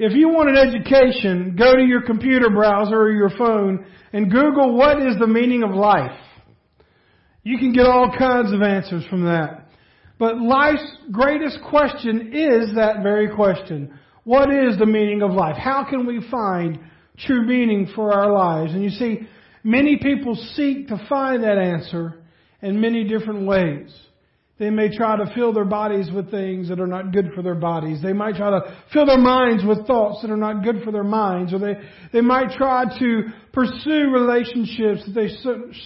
If you want an education, go to your computer browser or your phone and Google what is the meaning of life. You can get all kinds of answers from that. But life's greatest question is that very question. What is the meaning of life? How can we find true meaning for our lives? And you see, many people seek to find that answer in many different ways. They may try to fill their bodies with things that are not good for their bodies. They might try to fill their minds with thoughts that are not good for their minds. Or they, they might try to pursue relationships that they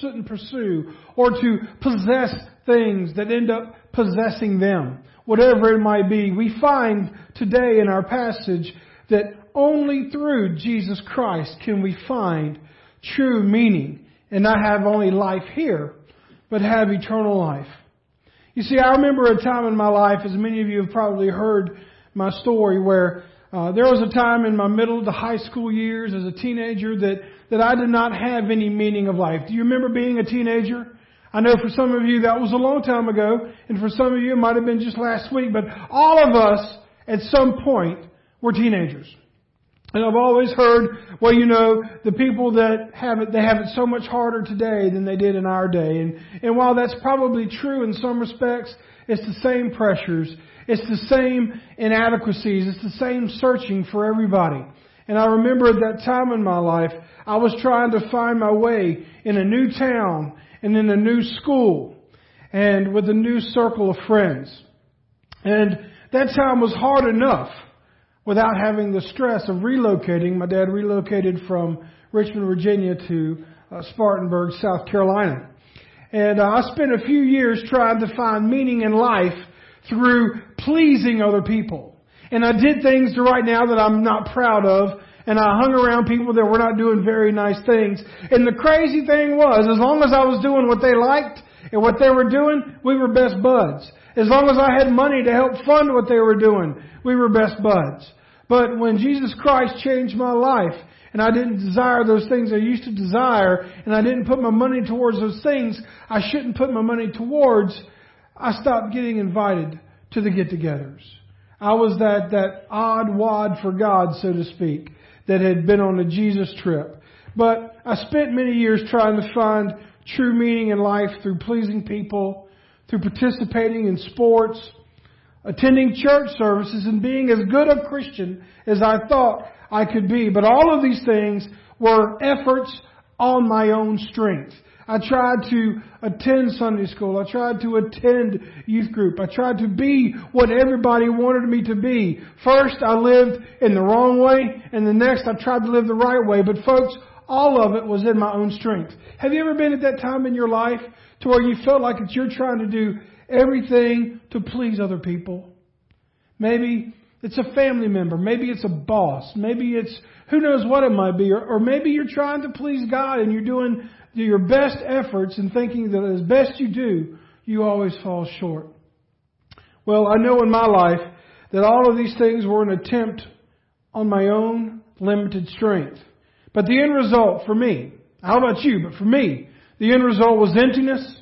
shouldn't pursue. Or to possess things that end up possessing them. Whatever it might be. We find today in our passage that only through Jesus Christ can we find true meaning and not have only life here, but have eternal life. You see, I remember a time in my life, as many of you have probably heard my story, where uh, there was a time in my middle to high school years as a teenager that, that I did not have any meaning of life. Do you remember being a teenager? I know for some of you that was a long time ago, and for some of you it might have been just last week, but all of us at some point were teenagers. And I've always heard, well, you know, the people that have it, they have it so much harder today than they did in our day. And, and while that's probably true in some respects, it's the same pressures. It's the same inadequacies. It's the same searching for everybody. And I remember at that time in my life, I was trying to find my way in a new town and in a new school and with a new circle of friends. And that time was hard enough without having the stress of relocating. My dad relocated from Richmond, Virginia to uh, Spartanburg, South Carolina. And uh, I spent a few years trying to find meaning in life through pleasing other people. And I did things to right now that I'm not proud of. And I hung around people that were not doing very nice things. And the crazy thing was, as long as I was doing what they liked and what they were doing, we were best buds. As long as I had money to help fund what they were doing, we were best buds. But when Jesus Christ changed my life, and I didn't desire those things I used to desire, and I didn't put my money towards those things I shouldn't put my money towards, I stopped getting invited to the get-togethers. I was that, that odd wad for God, so to speak, that had been on a Jesus trip. But I spent many years trying to find true meaning in life through pleasing people, through participating in sports, attending church services, and being as good a Christian as I thought I could be. But all of these things were efforts on my own strength. I tried to attend Sunday school. I tried to attend youth group. I tried to be what everybody wanted me to be. First, I lived in the wrong way, and the next, I tried to live the right way. But folks, all of it was in my own strength. Have you ever been at that time in your life to where you felt like that you're trying to do everything to please other people. Maybe it's a family member. Maybe it's a boss. Maybe it's who knows what it might be. Or, or maybe you're trying to please God and you're doing your best efforts and thinking that as best you do, you always fall short. Well, I know in my life that all of these things were an attempt on my own limited strength. But the end result for me, how about you? But for me, the end result was emptiness,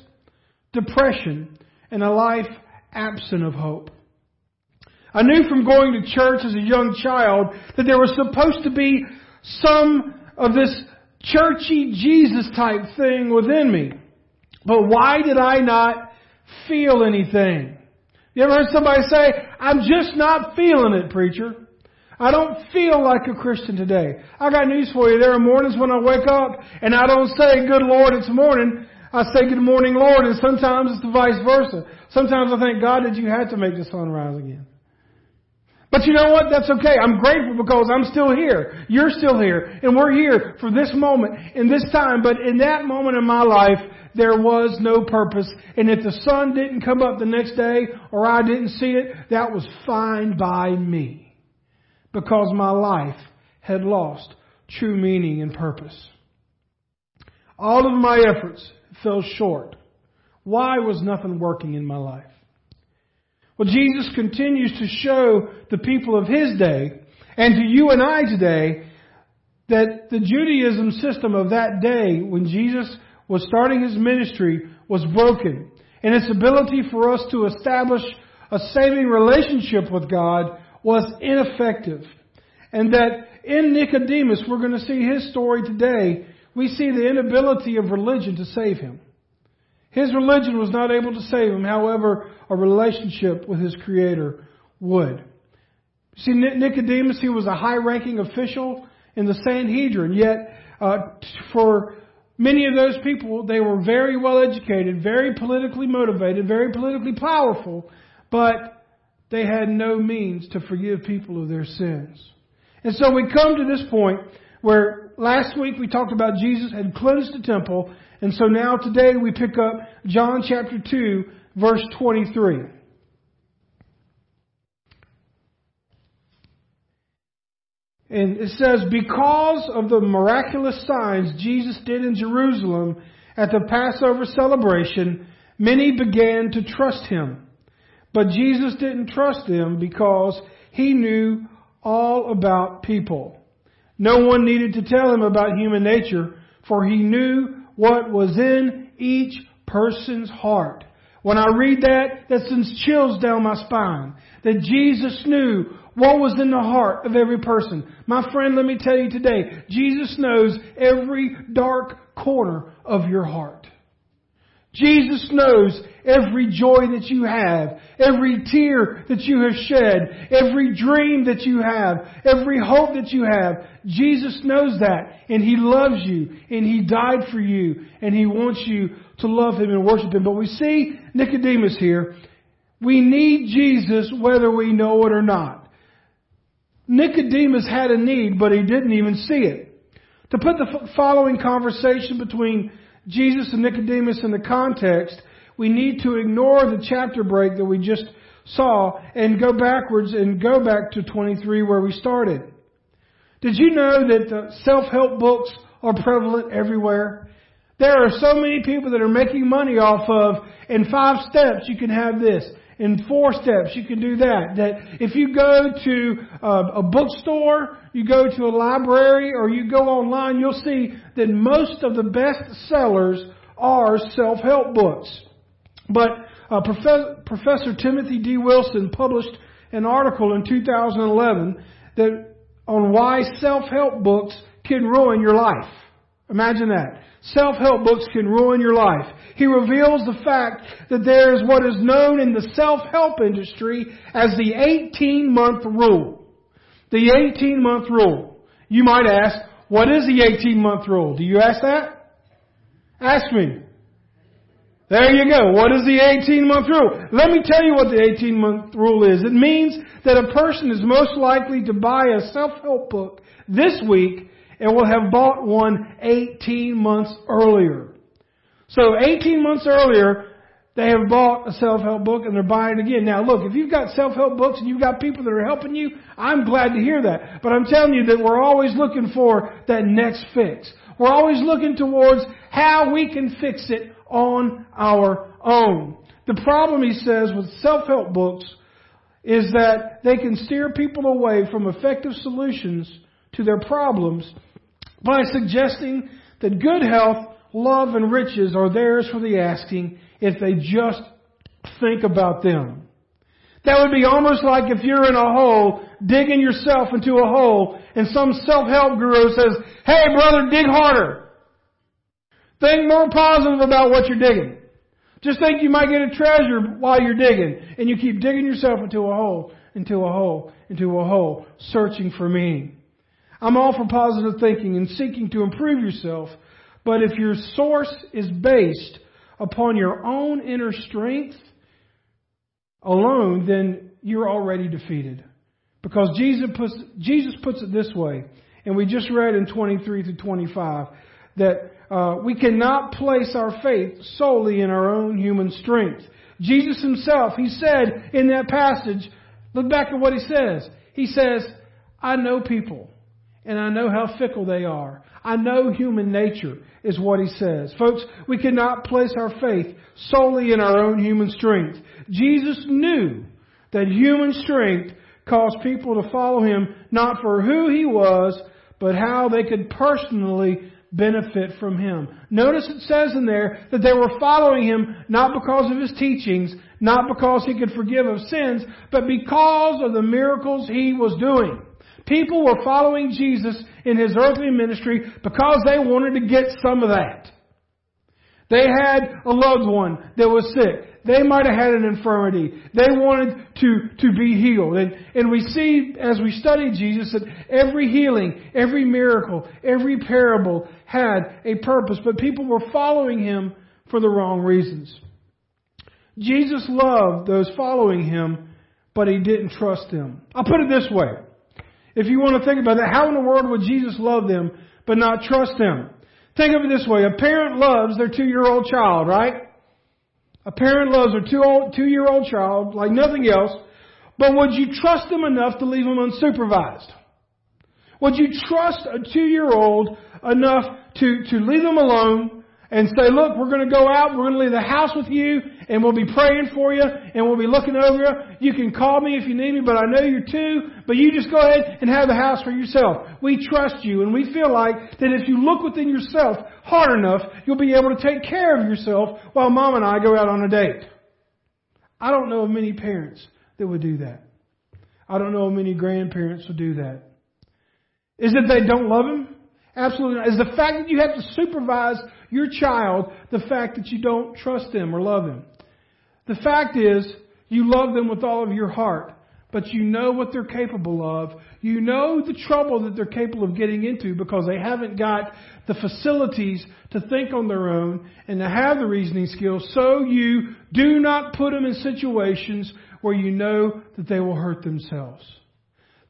depression, and a life absent of hope. I knew from going to church as a young child that there was supposed to be some of this churchy Jesus type thing within me. But why did I not feel anything? You ever heard somebody say, I'm just not feeling it, preacher? I don't feel like a Christian today. I got news for you. There are mornings when I wake up and I don't say, good Lord, it's morning. I say good morning, Lord, and sometimes it's the vice versa. Sometimes I thank God, that you had to make the sun rise again? But you know what? That's okay. I'm grateful because I'm still here. You're still here. And we're here for this moment in this time. But in that moment in my life, there was no purpose. And if the sun didn't come up the next day or I didn't see it, that was fine by me. Because my life had lost true meaning and purpose. All of my efforts fell short. Why was nothing working in my life? Well, Jesus continues to show the people of his day and to you and I today that the Judaism system of that day when Jesus was starting his ministry was broken and its ability for us to establish a saving relationship with God was ineffective. And that in Nicodemus, we're going to see his story today. We see the inability of religion to save him. His religion was not able to save him. However, a relationship with his Creator would. See, Nicodemus, he was a high ranking official in the Sanhedrin, yet uh, for many of those people, they were very well educated, very politically motivated, very politically powerful, but they had no means to forgive people of their sins. And so we come to this point where last week we talked about Jesus had cleansed the temple, and so now today we pick up John chapter 2, verse 23. And it says, Because of the miraculous signs Jesus did in Jerusalem at the Passover celebration, many began to trust him. But Jesus didn't trust them because he knew all about people. No one needed to tell him about human nature, for he knew what was in each person's heart. When I read that, that sends chills down my spine. That Jesus knew what was in the heart of every person. My friend, let me tell you today, Jesus knows every dark corner of your heart. Jesus knows every joy that you have, every tear that you have shed, every dream that you have, every hope that you have. Jesus knows that and He loves you and He died for you and He wants you to love Him and worship Him. But we see Nicodemus here. We need Jesus whether we know it or not. Nicodemus had a need, but he didn't even see it. To put the following conversation between Jesus and Nicodemus in the context, we need to ignore the chapter break that we just saw and go backwards and go back to 23 where we started. Did you know that the self-help books are prevalent everywhere? There are so many people that are making money off of, in five steps you can have this. In four steps you can do that. That if you go to a bookstore you go to a library or you go online, you'll see that most of the best sellers are self-help books. But uh, Professor Timothy D. Wilson published an article in 2011 that on why self-help books can ruin your life. Imagine that. Self-help books can ruin your life. He reveals the fact that there is what is known in the self-help industry as the 18 month rule. The 18 month rule. You might ask, what is the 18 month rule? Do you ask that? Ask me. There you go. What is the 18 month rule? Let me tell you what the 18 month rule is. It means that a person is most likely to buy a self-help book this week and will have bought one 18 months earlier. So 18 months earlier, they have bought a self-help book and they're buying again. Now look, if you've got self-help books and you've got people that are helping you, I'm glad to hear that. But I'm telling you that we're always looking for that next fix. We're always looking towards how we can fix it on our own. The problem, he says, with self-help books is that they can steer people away from effective solutions to their problems by suggesting that good health, love, and riches are theirs for the asking if they just think about them. That would be almost like if you're in a hole, digging yourself into a hole, and some self-help guru says, hey brother, dig harder. Think more positive about what you're digging. Just think you might get a treasure while you're digging, and you keep digging yourself into a hole, into a hole, into a hole, searching for meaning. I'm all for positive thinking and seeking to improve yourself, but if your source is based upon your own inner strength alone, then you're already defeated. Because Jesus puts, Jesus puts it this way, and we just read in 23 to 25 that uh, we cannot place our faith solely in our own human strength. Jesus himself, he said in that passage, look back at what he says. He says, I know people, and I know how fickle they are. I know human nature is what he says. Folks, we cannot place our faith solely in our own human strength. Jesus knew that human strength caused people to follow him not for who he was, but how they could personally benefit from him. Notice it says in there that they were following him not because of his teachings, not because he could forgive of sins, but because of the miracles he was doing. People were following Jesus in his earthly ministry because they wanted to get some of that. They had a loved one that was sick. They might have had an infirmity. They wanted to, to be healed. And, and we see as we study Jesus that every healing, every miracle, every parable had a purpose, but people were following him for the wrong reasons. Jesus loved those following him, but he didn't trust them. I'll put it this way. If you want to think about that, how in the world would Jesus love them but not trust them? Think of it this way. A parent loves their two-year-old child, right? A parent loves their two-year-old child like nothing else, but would you trust them enough to leave them unsupervised? Would you trust a two-year-old enough to, to leave them alone and say, look, we're going to go out, we're going to leave the house with you, and we'll be praying for you, and we'll be looking over you. You can call me if you need me, but I know you're two, but you just go ahead and have the house for yourself. We trust you, and we feel like that if you look within yourself hard enough, you'll be able to take care of yourself while mom and I go out on a date. I don't know of many parents that would do that. I don't know of many grandparents would do that. Is it they don't love him? Absolutely not. Is the fact that you have to supervise your child the fact that you don't trust them or love them? The fact is, you love them with all of your heart, but you know what they're capable of. You know the trouble that they're capable of getting into because they haven't got the facilities to think on their own and to have the reasoning skills. So you do not put them in situations where you know that they will hurt themselves.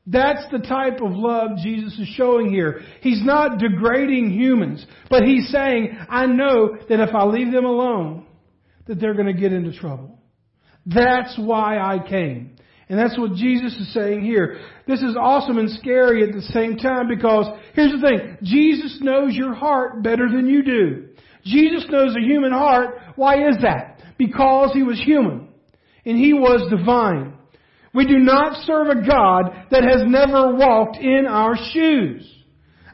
That's the type of love Jesus is showing here. He's not degrading humans, but he's saying, I know that if I leave them alone, that they're going to get into trouble. That's why I came. And that's what Jesus is saying here. This is awesome and scary at the same time because here's the thing. Jesus knows your heart better than you do. Jesus knows the human heart. Why is that? Because he was human. And he was divine. We do not serve a God that has never walked in our shoes.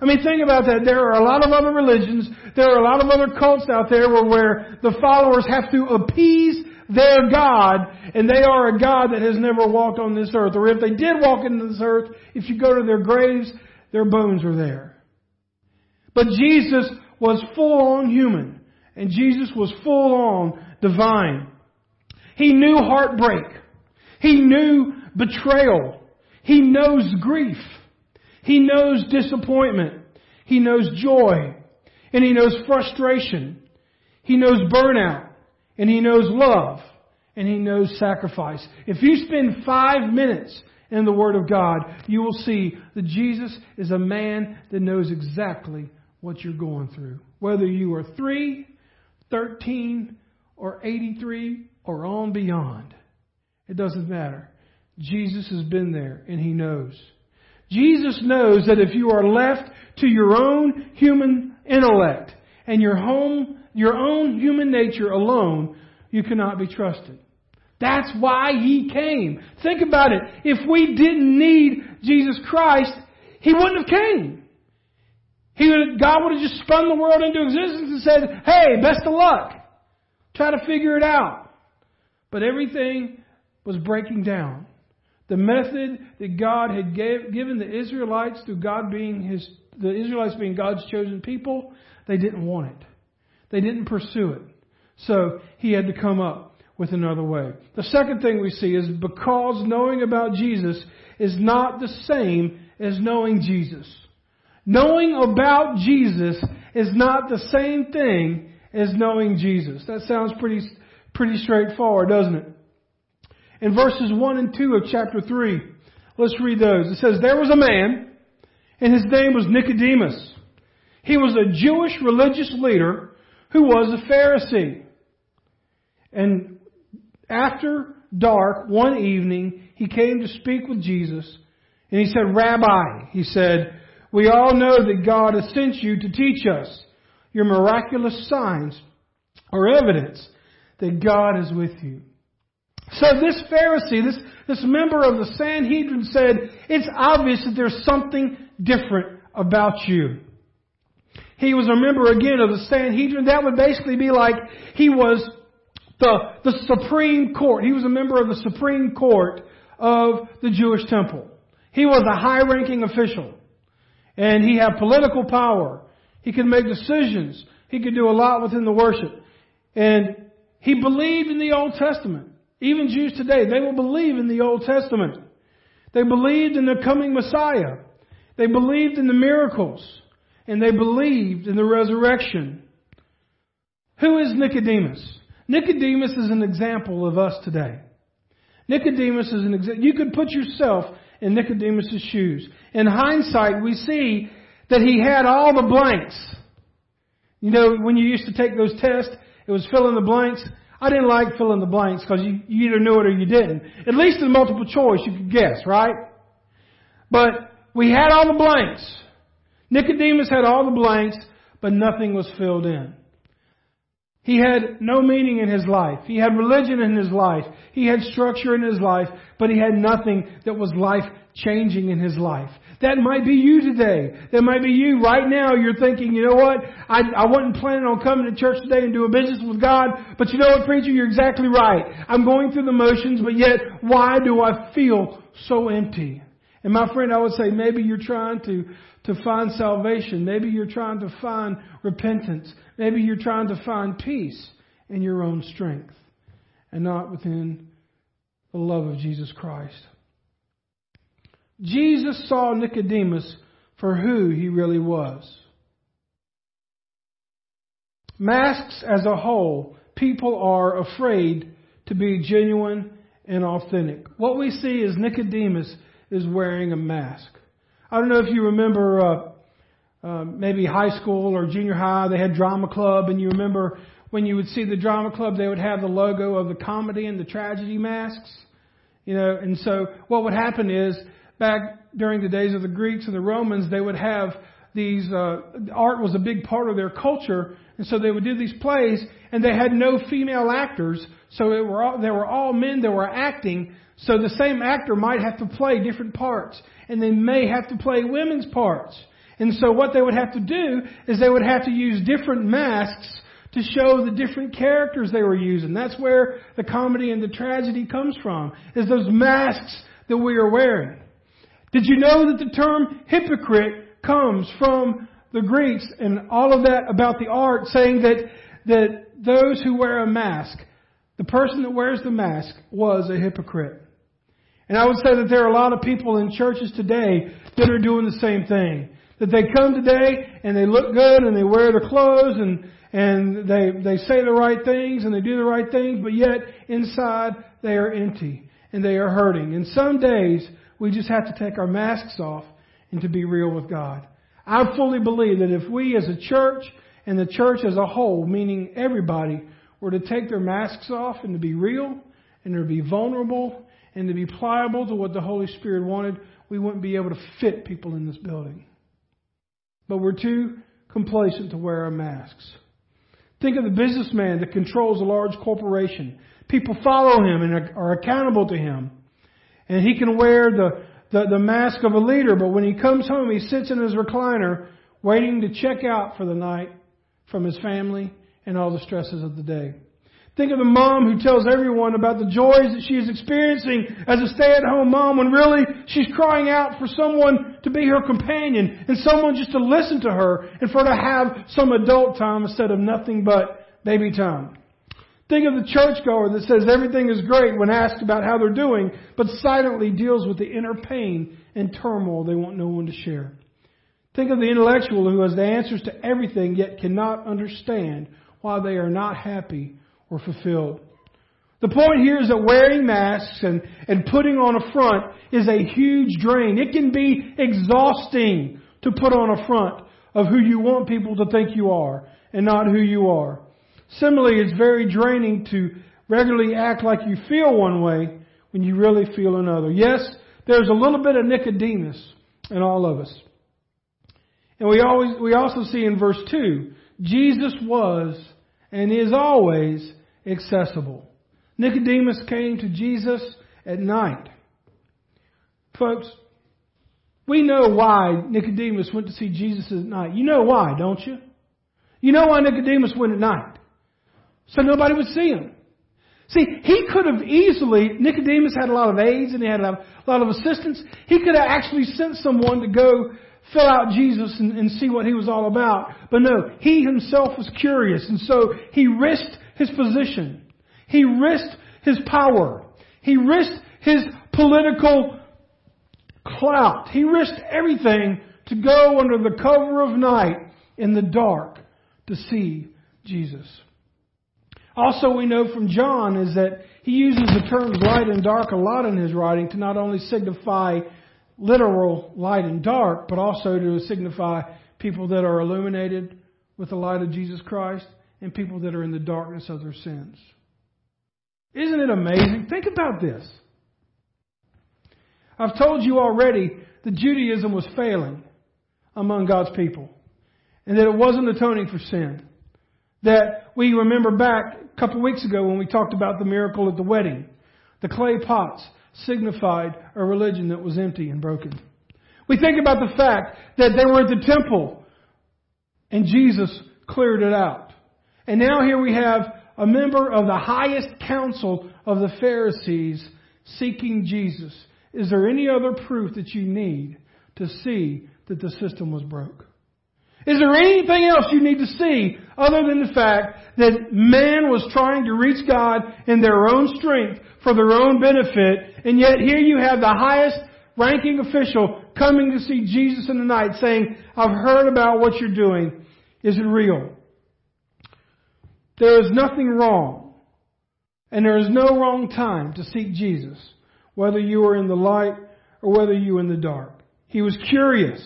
I mean, think about that. There are a lot of other religions, there are a lot of other cults out there where, where the followers have to appease their God, and they are a God that has never walked on this earth. Or if they did walk into this earth, if you go to their graves, their bones are there. But Jesus was full on human, and Jesus was full on divine. He knew heartbreak. He knew betrayal. He knows grief. He knows disappointment. He knows joy. And he knows frustration. He knows burnout. And he knows love. And he knows sacrifice. If you spend five minutes in the Word of God, you will see that Jesus is a man that knows exactly what you're going through. Whether you are 3, 13, or 83, or on beyond. It doesn't matter. Jesus has been there and he knows. Jesus knows that if you are left to your own human intellect and your home, your own human nature alone, you cannot be trusted. That's why he came. Think about it. If we didn't need Jesus Christ, he wouldn't have came. He would, God would have just spun the world into existence and said, hey, best of luck. Try to figure it out. But everything was breaking down. The method that God had gave, given the Israelites through God being his, the Israelites being God's chosen people, they didn't want it. They didn't pursue it. So he had to come up with another way. The second thing we see is because knowing about Jesus is not the same as knowing Jesus. Knowing about Jesus is not the same thing as knowing Jesus. That sounds pretty, pretty straightforward, doesn't it? In verses 1 and 2 of chapter 3. Let's read those. It says, There was a man, and his name was Nicodemus. He was a Jewish religious leader who was a Pharisee. And after dark, one evening, he came to speak with Jesus, and he said, Rabbi, he said, we all know that God has sent you to teach us. Your miraculous signs are evidence that God is with you. So this Pharisee, this, this member of the Sanhedrin said, it's obvious that there's something different about you. He was a member again of the Sanhedrin. That would basically be like he was the, the Supreme Court. He was a member of the Supreme Court of the Jewish temple. He was a high ranking official. And he had political power. He could make decisions. He could do a lot within the worship. And he believed in the Old Testament. Even Jews today, they will believe in the Old Testament. They believed in the coming Messiah. They believed in the miracles. And they believed in the resurrection. Who is Nicodemus? Nicodemus is an example of us today. Nicodemus is an example. You could put yourself in Nicodemus' shoes. In hindsight, we see that he had all the blanks. You know, when you used to take those tests, it was fill in the blanks. I didn't like filling the blanks because you, you either knew it or you didn't. At least in multiple choice, you could guess, right? But we had all the blanks. Nicodemus had all the blanks, but nothing was filled in. He had no meaning in his life. He had religion in his life. He had structure in his life, but he had nothing that was life changing in his life. That might be you today. That might be you right now. You're thinking, you know what? I, I wasn't planning on coming to church today and doing business with God, but you know what, preacher? You're exactly right. I'm going through the motions, but yet, why do I feel so empty? And my friend, I would say maybe you're trying to, to find salvation. Maybe you're trying to find repentance. Maybe you're trying to find peace in your own strength and not within the love of Jesus Christ. Jesus saw Nicodemus for who he really was. Masks as a whole, people are afraid to be genuine and authentic. What we see is Nicodemus is wearing a mask. I don't know if you remember uh, uh, maybe high school or junior high, they had drama club, and you remember when you would see the drama club, they would have the logo of the comedy and the tragedy masks. You know, and so what would happen is back during the days of the Greeks and the Romans, they would have these uh, art was a big part of their culture, and so they would do these plays, and they had no female actors, so it were all, they were all men that were acting. So the same actor might have to play different parts, and they may have to play women's parts. And so what they would have to do is they would have to use different masks to show the different characters they were using. That's where the comedy and the tragedy comes from, is those masks that we are wearing. Did you know that the term hypocrite comes from the Greeks and all of that about the art saying that, that those who wear a mask, the person that wears the mask was a hypocrite. And I would say that there are a lot of people in churches today that are doing the same thing. That they come today and they look good and they wear their clothes and, and they, they say the right things and they do the right things, but yet inside they are empty and they are hurting. And some days we just have to take our masks off and to be real with God. I fully believe that if we as a church and the church as a whole, meaning everybody, were to take their masks off and to be real and to be vulnerable and to be pliable to what the Holy Spirit wanted, we wouldn't be able to fit people in this building. But we're too complacent to wear our masks. Think of the businessman that controls a large corporation. People follow him and are accountable to him. And he can wear the, the, the mask of a leader, but when he comes home, he sits in his recliner waiting to check out for the night from his family and all the stresses of the day. Think of the mom who tells everyone about the joys that she is experiencing as a stay-at-home mom when really she's crying out for someone to be her companion and someone just to listen to her and for her to have some adult time instead of nothing but baby time. Think of the churchgoer that says everything is great when asked about how they're doing, but silently deals with the inner pain and turmoil they want no one to share. Think of the intellectual who has the answers to everything yet cannot understand why they are not happy or fulfilled. The point here is that wearing masks and, and putting on a front is a huge drain. It can be exhausting to put on a front of who you want people to think you are and not who you are. Similarly, it's very draining to regularly act like you feel one way when you really feel another. Yes, there's a little bit of Nicodemus in all of us. And we always, we also see in verse 2, Jesus was and is always accessible. Nicodemus came to Jesus at night. Folks, we know why Nicodemus went to see Jesus at night. You know why, don't you? You know why Nicodemus went at night so nobody would see him. See, he could have easily, Nicodemus had a lot of aides and he had a lot of assistants. He could have actually sent someone to go fill out Jesus and, and see what he was all about. But no, he himself was curious and so he risked his position. He risked his power. He risked his political clout. He risked everything to go under the cover of night in the dark to see Jesus. Also, we know from John is that he uses the terms light and dark a lot in his writing to not only signify literal light and dark, but also to signify people that are illuminated with the light of Jesus Christ and people that are in the darkness of their sins. Isn't it amazing? Think about this. I've told you already that Judaism was failing among God's people and that it wasn't atoning for sin. That we remember back a couple weeks ago when we talked about the miracle at the wedding. The clay pots signified a religion that was empty and broken. We think about the fact that they were at the temple and Jesus cleared it out. And now here we have a member of the highest council of the Pharisees seeking Jesus. Is there any other proof that you need to see that the system was broke? Is there anything else you need to see other than the fact that man was trying to reach God in their own strength for their own benefit, and yet here you have the highest ranking official coming to see Jesus in the night saying, I've heard about what you're doing. Is it real? There is nothing wrong, and there is no wrong time to seek Jesus, whether you are in the light or whether you are in the dark. He was curious.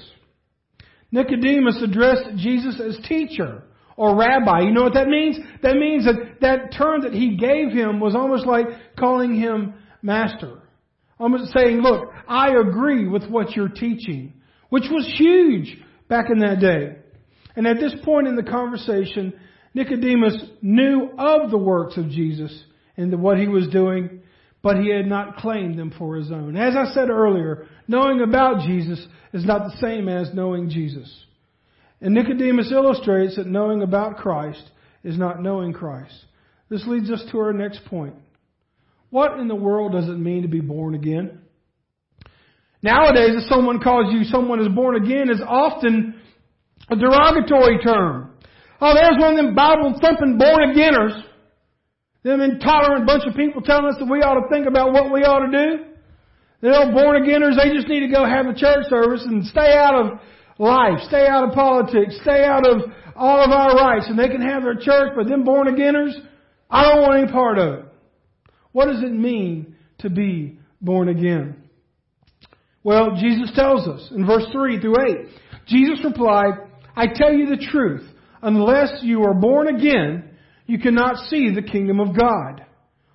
Nicodemus addressed Jesus as teacher or rabbi. You know what that means? That means that that term that he gave him was almost like calling him master. Almost saying, look, I agree with what you're teaching, which was huge back in that day. And at this point in the conversation, Nicodemus knew of the works of Jesus and what he was doing, but he had not claimed them for his own. As I said earlier, knowing about Jesus is not the same as knowing Jesus. And Nicodemus illustrates that knowing about Christ is not knowing Christ. This leads us to our next point. What in the world does it mean to be born again? Nowadays, if someone calls you someone is born again is often a derogatory term. Oh, there's one of them Bible thumping born againers. Them intolerant bunch of people telling us that we ought to think about what we ought to do. They're all born againers. They just need to go have a church service and stay out of life, stay out of politics, stay out of all of our rights, and they can have their church, but them born againers, I don't want any part of it. What does it mean to be born again? Well, Jesus tells us in verse 3 through 8. Jesus replied, I tell you the truth, unless you are born again, you cannot see the kingdom of God.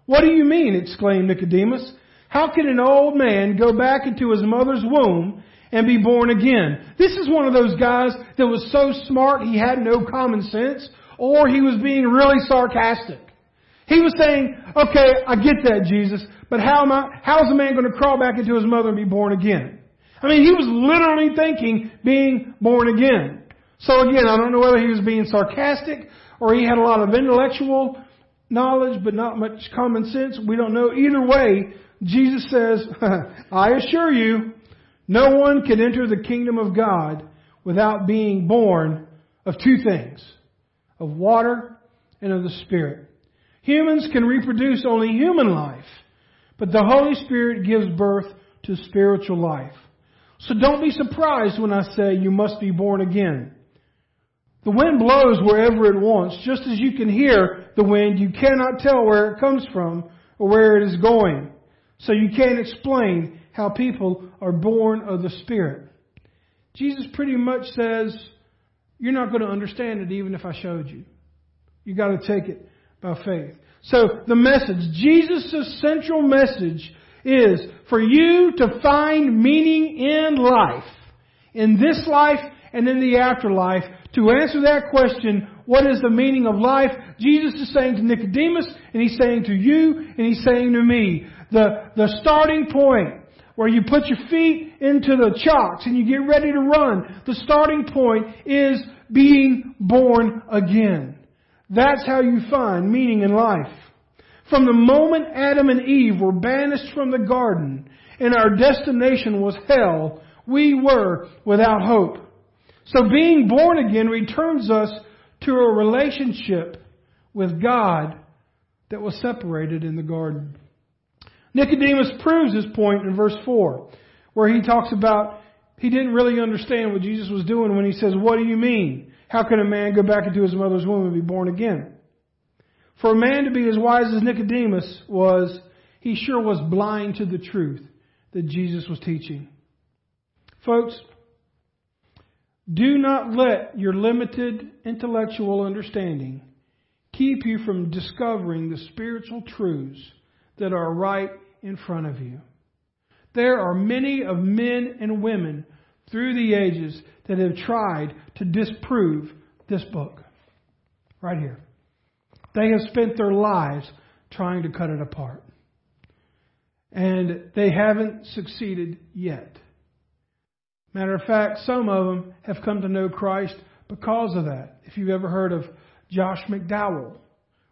What do you mean? exclaimed Nicodemus. How can an old man go back into his mother's womb and be born again? This is one of those guys that was so smart he had no common sense, or he was being really sarcastic. He was saying, okay, I get that, Jesus, but how am I, how is a man going to crawl back into his mother and be born again? I mean, he was literally thinking being born again. So again, I don't know whether he was being sarcastic or he had a lot of intellectual knowledge but not much common sense. We don't know. Either way, Jesus says, I assure you, no one can enter the kingdom of God without being born of two things of water and of the Spirit. Humans can reproduce only human life, but the Holy Spirit gives birth to spiritual life. So don't be surprised when I say you must be born again. The wind blows wherever it wants. Just as you can hear the wind, you cannot tell where it comes from or where it is going. So you can't explain how people are born of the Spirit. Jesus pretty much says, you're not going to understand it even if I showed you. You've got to take it by faith. So the message, Jesus' central message is for you to find meaning in life, in this life and in the afterlife. To answer that question, what is the meaning of life? Jesus is saying to Nicodemus, and he's saying to you, and he's saying to me, the, the starting point where you put your feet into the chocks and you get ready to run, the starting point is being born again. That's how you find meaning in life. From the moment Adam and Eve were banished from the garden and our destination was hell, we were without hope. So being born again returns us to a relationship with God that was separated in the garden. Nicodemus proves his point in verse 4, where he talks about he didn't really understand what Jesus was doing when he says, What do you mean? How can a man go back into his mother's womb and be born again? For a man to be as wise as Nicodemus was, he sure was blind to the truth that Jesus was teaching. Folks, do not let your limited intellectual understanding keep you from discovering the spiritual truths that are right in front of you. There are many of men and women through the ages that have tried to disprove this book. Right here. They have spent their lives trying to cut it apart. And they haven't succeeded yet. Matter of fact, some of them have come to know Christ because of that. If you've ever heard of Josh McDowell,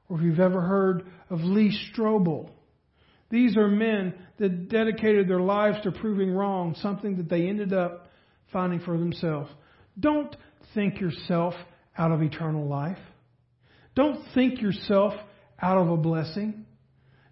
or if you've ever heard of Lee Strobel, these are men that dedicated their lives to proving wrong something that they ended up finding for themselves. Don't think yourself out of eternal life. Don't think yourself out of a blessing.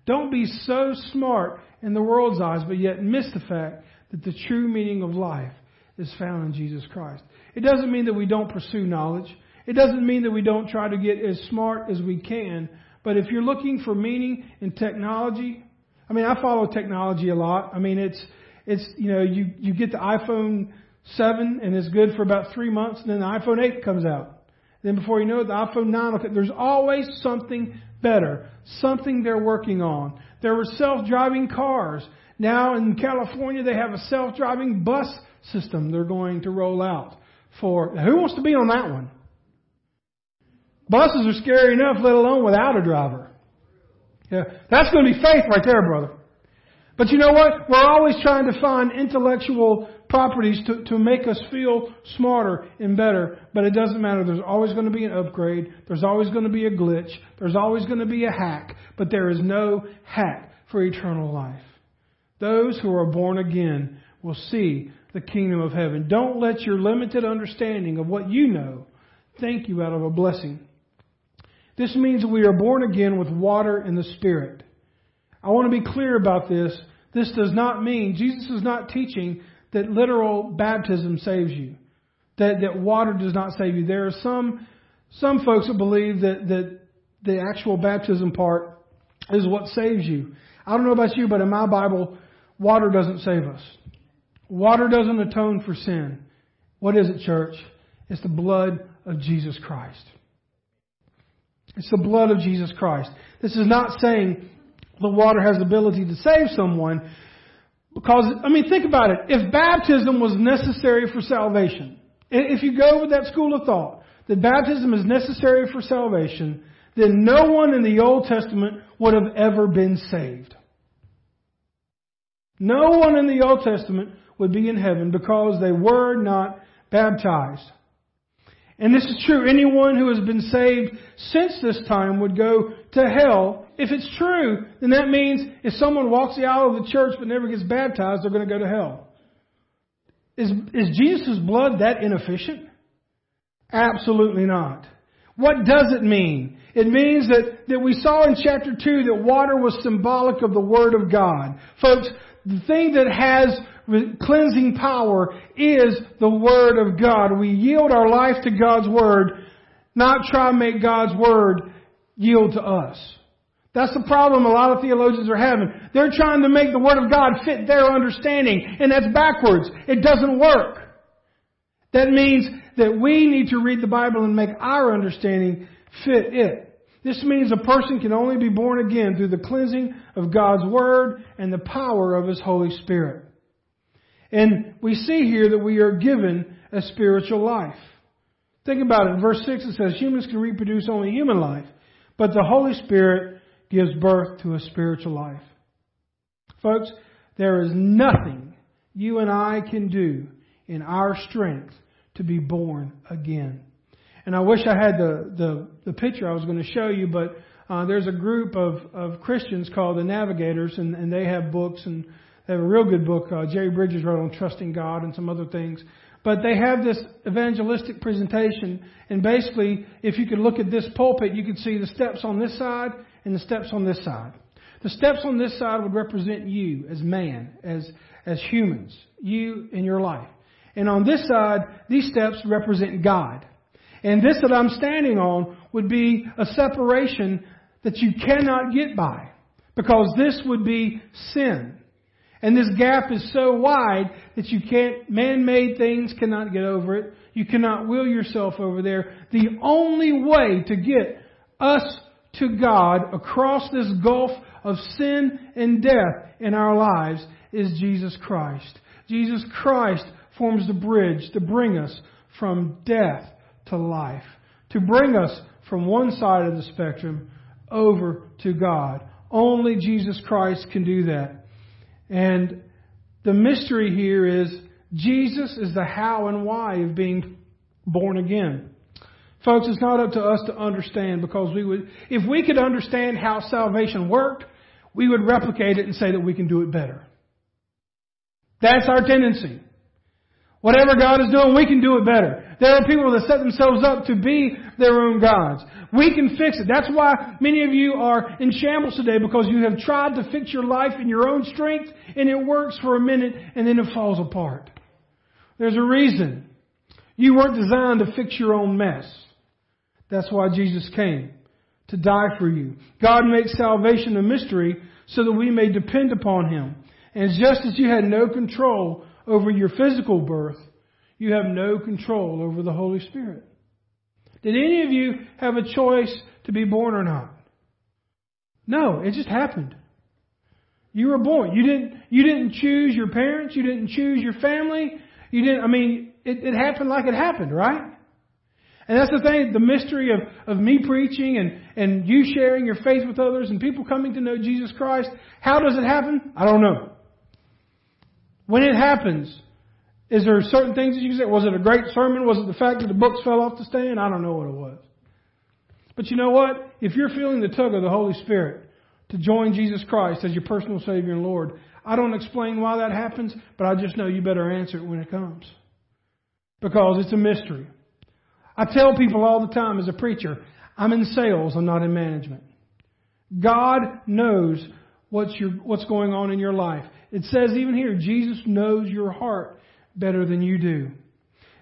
Don't be so smart in the world's eyes, but yet miss the fact that the true meaning of life is found in Jesus Christ. It doesn't mean that we don't pursue knowledge. It doesn't mean that we don't try to get as smart as we can. But if you're looking for meaning in technology, I mean, I follow technology a lot. I mean, it's, it's, you know, you, you get the iPhone 7 and it's good for about three months and then the iPhone 8 comes out. Then before you know it, the iPhone 9 will. There's always something better, something they're working on. There were self-driving cars. Now in California, they have a self-driving bus system they're going to roll out for. Who wants to be on that one? Buses are scary enough, let alone without a driver. Yeah, that's going to be faith right there, brother. But you know what? We're always trying to find intellectual properties to, to make us feel smarter and better, but it doesn't matter. There's always going to be an upgrade. There's always going to be a glitch. There's always going to be a hack, but there is no hack for eternal life. Those who are born again will see the kingdom of heaven. Don't let your limited understanding of what you know think you out of a blessing. This means we are born again with water and the Spirit. I want to be clear about this. This does not mean, Jesus is not teaching that literal baptism saves you, that, that water does not save you. There are some, some folks that believe that, that the actual baptism part is what saves you. I don't know about you, but in my Bible, water doesn't save us. Water doesn't atone for sin. What is it, church? It's the blood of Jesus Christ. It's the blood of Jesus Christ. This is not saying the water has the ability to save someone, because, I mean, think about it. If baptism was necessary for salvation, if you go with that school of thought, that baptism is necessary for salvation, then no one in the Old Testament would have ever been saved. No one in the Old Testament would be in heaven because they were not baptized. And this is true. Anyone who has been saved since this time would go to hell. If it's true, then that means if someone walks the aisle of the church but never gets baptized, they're going to go to hell. Is, is Jesus' blood that inefficient? Absolutely not. What does it mean? It means that, that we saw in chapter 2 that water was symbolic of the Word of God. Folks, the thing that has cleansing power is the Word of God. We yield our life to God's Word, not try to make God's Word yield to us. That's the problem a lot of theologians are having. They're trying to make the Word of God fit their understanding, and that's backwards. It doesn't work. That means that we need to read the Bible and make our understanding fit it. This means a person can only be born again through the cleansing of God's Word and the power of His Holy Spirit. And we see here that we are given a spiritual life. Think about it. In verse 6 it says humans can reproduce only human life, but the Holy Spirit gives birth to a spiritual life. Folks, there is nothing you and I can do in our strength to be born again. And I wish I had the, the, the picture I was going to show you, but Uh, there's a group of, of Christians called the Navigators, and, and they have books, and they have a real good book. Uh, Jerry Bridges wrote on trusting God and some other things. But they have this evangelistic presentation, and basically, if you could look at this pulpit, you could see the steps on this side and the steps on this side. The steps on this side would represent you as man, as, as humans, you in your life. And on this side, these steps represent God. And this that I'm standing on would be a separation that you cannot get by. Because this would be sin. And this gap is so wide that you can't, man-made things cannot get over it. You cannot will yourself over there. The only way to get us to God across this gulf of sin and death in our lives is Jesus Christ. Jesus Christ forms the bridge to bring us from death to life, to bring us from one side of the spectrum over to God. Only Jesus Christ can do that. And the mystery here is Jesus is the how and why of being born again. Folks, it's not up to us to understand because we would, if we could understand how salvation worked, we would replicate it and say that we can do it better. That's our tendency. Whatever God is doing, we can do it better. There are people that set themselves up to be their own gods. We can fix it. That's why many of you are in shambles today because you have tried to fix your life in your own strength and it works for a minute and then it falls apart. There's a reason. You weren't designed to fix your own mess. That's why Jesus came to die for you. God makes salvation a mystery so that we may depend upon Him. And just as you had no control over your physical birth, you have no control over the Holy Spirit. Did any of you have a choice to be born or not? No, it just happened. You were born. You didn't, you didn't choose your parents. You didn't choose your family. You didn't, I mean, it, it happened like it happened, right? And that's the thing, the mystery of, of me preaching and, and you sharing your faith with others and people coming to know Jesus Christ. How does it happen? I don't know. When it happens, is there certain things that you can say? Was it a great sermon? Was it the fact that the books fell off the stand? I don't know what it was. But you know what? If you're feeling the tug of the Holy Spirit to join Jesus Christ as your personal Savior and Lord, I don't explain why that happens, but I just know you better answer it when it comes. Because it's a mystery. I tell people all the time as a preacher, I'm in sales, I'm not in management. God knows what's, your, what's going on in your life. It says even here, Jesus knows your heart better than you do.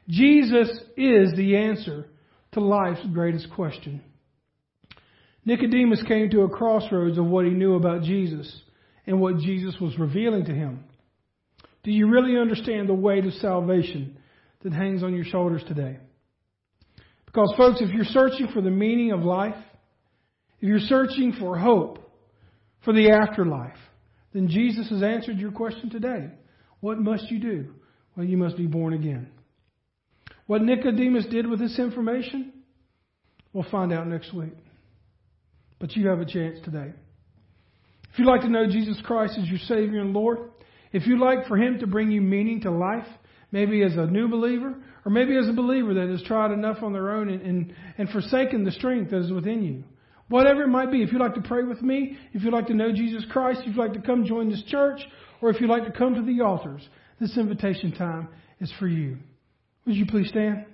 Jesus is the answer to life's greatest question. Nicodemus came to a crossroads of what he knew about Jesus and what Jesus was revealing to him. Do you really understand the weight of salvation that hangs on your shoulders today? Because, folks, if you're searching for the meaning of life, if you're searching for hope for the afterlife, then Jesus has answered your question today. What must you do? Well, you must be born again. What Nicodemus did with this information, we'll find out next week. But you have a chance today. If you'd like to know Jesus Christ as your Savior and Lord, if you'd like for Him to bring you meaning to life, maybe as a new believer, or maybe as a believer that has tried enough on their own and, and, and forsaken the strength that is within you, Whatever it might be, if you'd like to pray with me, if you'd like to know Jesus Christ, if you'd like to come join this church, or if you'd like to come to the altars, this invitation time is for you. Would you please stand?